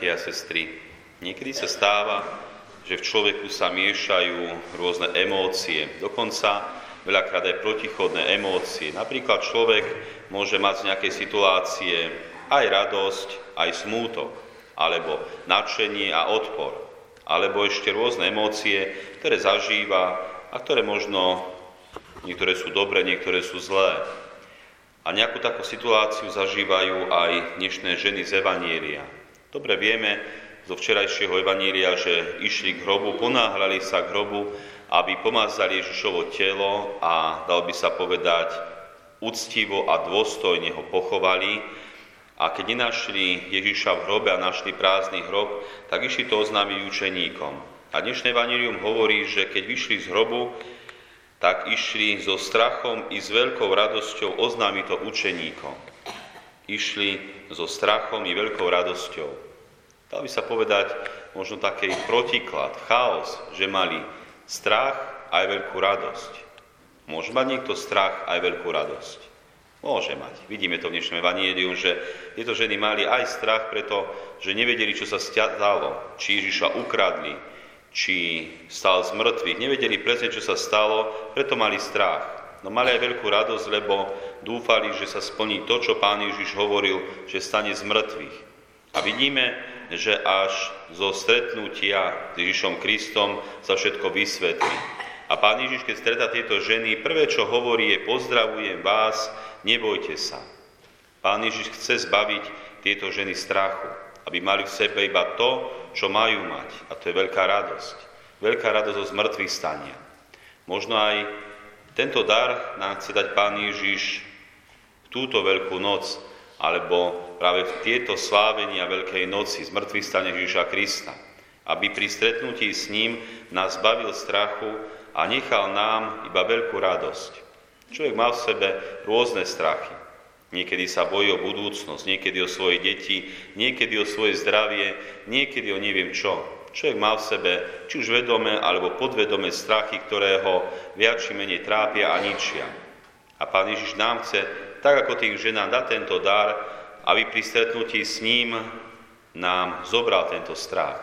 bratia a sestry, niekedy sa stáva, že v človeku sa miešajú rôzne emócie, dokonca veľakrát aj protichodné emócie. Napríklad človek môže mať z nejakej situácie aj radosť, aj smútok, alebo nadšenie a odpor, alebo ešte rôzne emócie, ktoré zažíva a ktoré možno, niektoré sú dobré, niektoré sú zlé. A nejakú takú situáciu zažívajú aj dnešné ženy z Evanielia. Dobre vieme, zo včerajšieho Evanília, že išli k hrobu, ponáhľali sa k hrobu, aby pomazali Ježišovo telo a dal by sa povedať úctivo a dôstojne ho pochovali. A keď nenašli Ježiša v hrobe a našli prázdny hrob, tak išli to oznámiť učeníkom. A dnešné Evanílium hovorí, že keď vyšli z hrobu, tak išli so strachom i s veľkou radosťou oznámiť to učeníkom. Išli so strachom i veľkou radosťou. Dal by sa povedať možno taký protiklad, chaos, že mali strach aj veľkú radosť. Môže mať niekto strach aj veľkú radosť? Môže mať. Vidíme to v dnešnom evanieliu, že tieto ženy mali aj strach, pretože nevedeli, čo sa stalo. Či Ježiša ukradli, či stal z mŕtvych. Nevedeli presne, čo sa stalo, preto mali strach. No mali aj veľkú radosť, lebo dúfali, že sa splní to, čo pán Ježiš hovoril, že stane z mŕtvych. A vidíme, že až zo stretnutia s Ježišom Kristom sa všetko vysvetlí. A pán Ježiš, keď stretá tieto ženy, prvé, čo hovorí, je pozdravujem vás, nebojte sa. Pán Ježiš chce zbaviť tieto ženy strachu, aby mali v sebe iba to, čo majú mať. A to je veľká radosť. Veľká radosť zo zmrtvých stania. Možno aj tento dar nám chce dať Pán Ježiš v túto veľkú noc, alebo práve v tieto slávenia Veľkej noci z mŕtvych stane Ježiša Krista, aby pri stretnutí s ním nás zbavil strachu a nechal nám iba veľkú radosť. Človek má v sebe rôzne strachy. Niekedy sa bojí o budúcnosť, niekedy o svoje deti, niekedy o svoje zdravie, niekedy o neviem čo. Človek má v sebe či už vedomé alebo podvedomé strachy, ktoré ho viac či menej trápia a ničia. A Pán Ježiš nám chce tak ako tým ženám dá tento dar, aby pri stretnutí s ním nám zobral tento strach.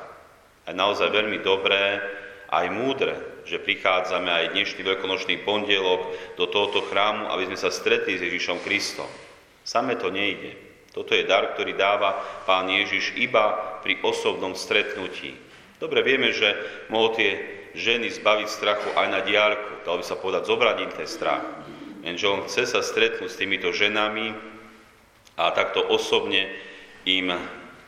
A naozaj veľmi dobré, aj múdre, že prichádzame aj dnešný veľkonočný pondelok do tohoto chrámu, aby sme sa stretli s Ježišom Kristom. Same to nejde. Toto je dar, ktorý dáva Pán Ježiš iba pri osobnom stretnutí. Dobre vieme, že mohol tie ženy zbaviť strachu aj na diálku. Dalo by sa povedať, zobrať im ten strach. Lenže on chce sa stretnúť s týmito ženami a takto osobne im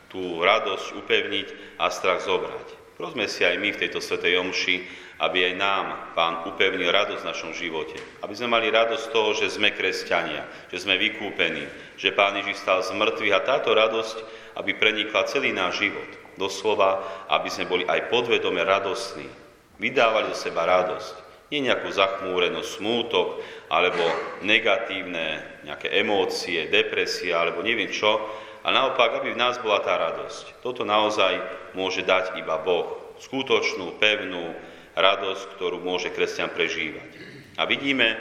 tú radosť upevniť a strach zobrať. Prosme si aj my v tejto svetej omši, aby aj nám Pán upevnil radosť v našom živote. Aby sme mali radosť z toho, že sme kresťania, že sme vykúpení, že Pán Ježiš stal z mŕtvych a táto radosť, aby prenikla celý náš život. Doslova, aby sme boli aj podvedome radostní, vydávali zo seba radosť. Nie nejakú zachmúrenosť, smútok, alebo negatívne nejaké emócie, depresie, alebo neviem čo, a naopak, aby v nás bola tá radosť. Toto naozaj môže dať iba Boh. Skutočnú, pevnú radosť, ktorú môže kresťan prežívať. A vidíme,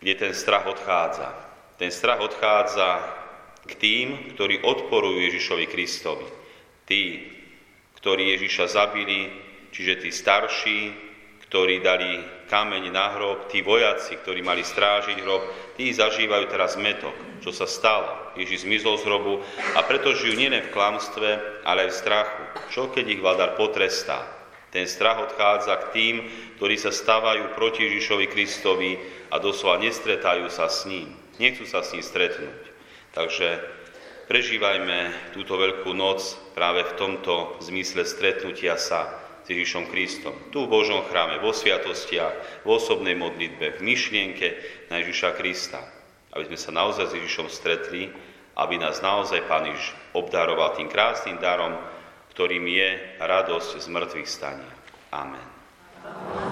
kde ten strach odchádza. Ten strach odchádza k tým, ktorí odporujú Ježišovi Kristovi. Tí, ktorí Ježiša zabili, čiže tí starší, ktorí dali kameň na hrob, tí vojaci, ktorí mali strážiť hrob, tí zažívajú teraz metok, čo sa stalo. Ježiš zmizol z hrobu a preto žijú nielen v klamstve, ale aj v strachu. Čo keď ich vladar potrestá? Ten strach odchádza k tým, ktorí sa stávajú proti Ježišovi Kristovi a doslova nestretajú sa s ním. Nechcú sa s ním stretnúť. Takže prežívajme túto veľkú noc práve v tomto zmysle stretnutia sa Ježišom Kristom. Tu v Božom chráme, vo sviatostiach, v osobnej modlitbe, v myšlienke na Ježiša Krista. Aby sme sa naozaj s Ježišom stretli, aby nás naozaj Pán Ježiš obdaroval tým krásnym darom, ktorým je radosť z mŕtvych stania. Amen. Amen.